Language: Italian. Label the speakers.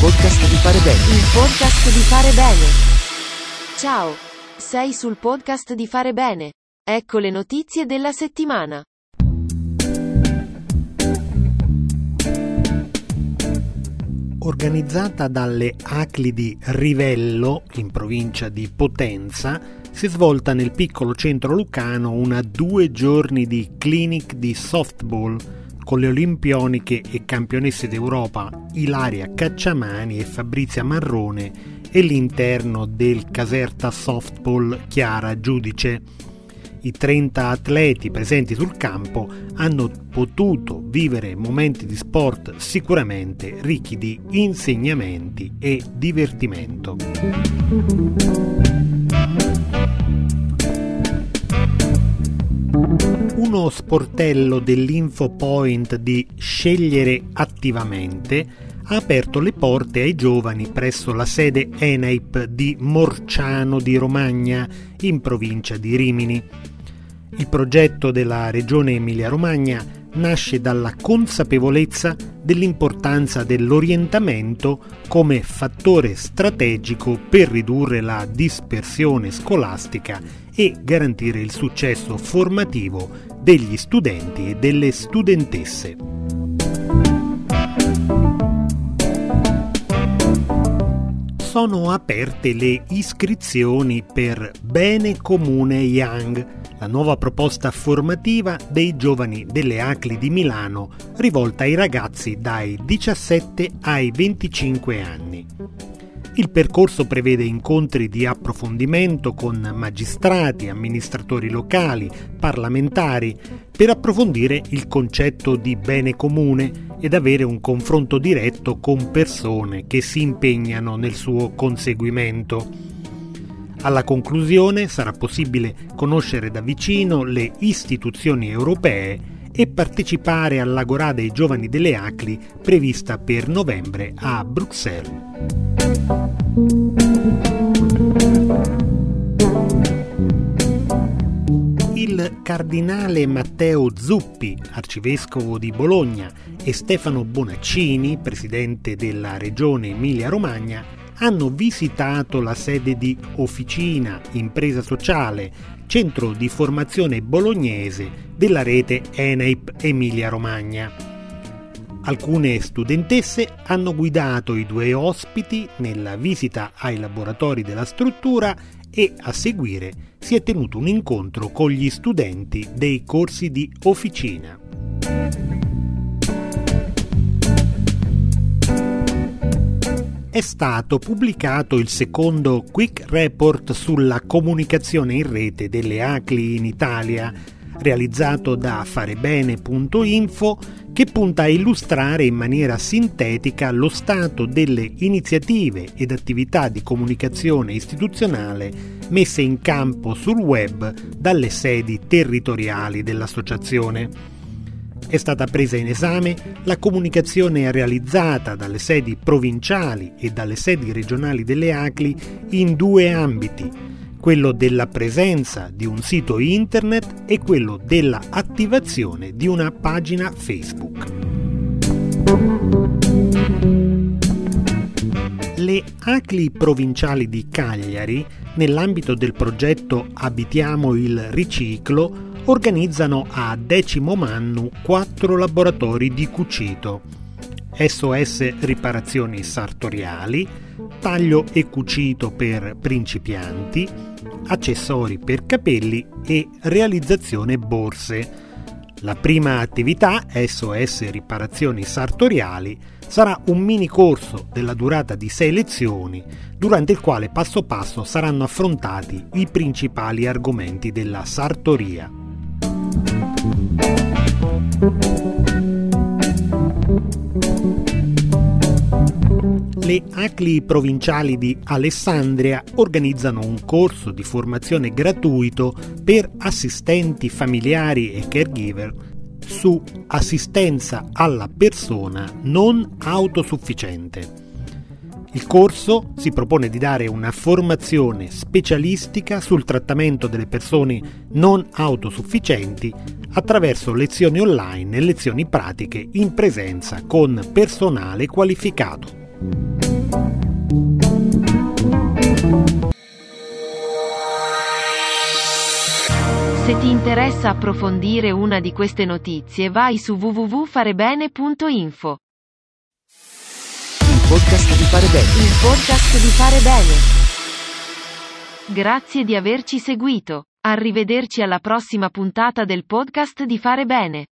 Speaker 1: podcast di fare bene.
Speaker 2: Il podcast di fare bene. Ciao. Sei sul podcast di fare bene. Ecco le notizie della settimana.
Speaker 3: Organizzata dalle Acli di Rivello, in provincia di Potenza, si è svolta nel piccolo centro lucano una due giorni di clinic di softball con le olimpioniche e campionesse d'Europa Ilaria Cacciamani e Fabrizia Marrone e l'interno del Caserta Softball Chiara Giudice. I 30 atleti presenti sul campo hanno potuto vivere momenti di sport sicuramente ricchi di insegnamenti e divertimento. Sportello dell'InfoPoint di Scegliere attivamente ha aperto le porte ai giovani presso la sede ENAIP di Morciano di Romagna, in provincia di Rimini. Il progetto della Regione Emilia-Romagna nasce dalla consapevolezza dell'importanza dell'orientamento come fattore strategico per ridurre la dispersione scolastica e garantire il successo formativo degli studenti e delle studentesse. Sono aperte le iscrizioni per Bene Comune Young, la nuova proposta formativa dei giovani delle ACLI di Milano rivolta ai ragazzi dai 17 ai 25 anni. Il percorso prevede incontri di approfondimento con magistrati, amministratori locali, parlamentari, per approfondire il concetto di bene comune ed avere un confronto diretto con persone che si impegnano nel suo conseguimento. Alla conclusione sarà possibile conoscere da vicino le istituzioni europee e partecipare all'Agorà dei giovani delle ACLI prevista per novembre a Bruxelles. Il cardinale Matteo Zuppi, arcivescovo di Bologna, e Stefano Bonaccini, presidente della regione Emilia-Romagna, hanno visitato la sede di Officina Impresa Sociale, centro di formazione bolognese della rete ENAIP Emilia-Romagna. Alcune studentesse hanno guidato i due ospiti nella visita ai laboratori della struttura e a seguire si è tenuto un incontro con gli studenti dei corsi di officina. È stato pubblicato il secondo Quick Report sulla comunicazione in rete delle ACLI in Italia, realizzato da farebene.info che punta a illustrare in maniera sintetica lo stato delle iniziative ed attività di comunicazione istituzionale messe in campo sul web dalle sedi territoriali dell'associazione. È stata presa in esame la comunicazione realizzata dalle sedi provinciali e dalle sedi regionali delle ACLI in due ambiti, quello della presenza di un sito internet e quello della attivazione di una pagina Facebook. Le ACLI provinciali di Cagliari, nell'ambito del progetto Abitiamo il riciclo, organizzano a Decimo Mannu quattro laboratori di cucito. SOS riparazioni sartoriali, taglio e cucito per principianti, accessori per capelli e realizzazione borse. La prima attività, SOS Riparazioni Sartoriali, sarà un mini corso della durata di 6 lezioni, durante il quale passo passo saranno affrontati i principali argomenti della sartoria. Le ACLI provinciali di Alessandria organizzano un corso di formazione gratuito per assistenti familiari e caregiver su assistenza alla persona non autosufficiente. Il corso si propone di dare una formazione specialistica sul trattamento delle persone non autosufficienti attraverso lezioni online e lezioni pratiche in presenza con personale qualificato.
Speaker 2: Se ti interessa approfondire una di queste notizie vai su www.farebene.info.
Speaker 1: Il podcast di fare bene.
Speaker 2: Il podcast di fare bene. Grazie di averci seguito. Arrivederci alla prossima puntata del podcast di fare bene.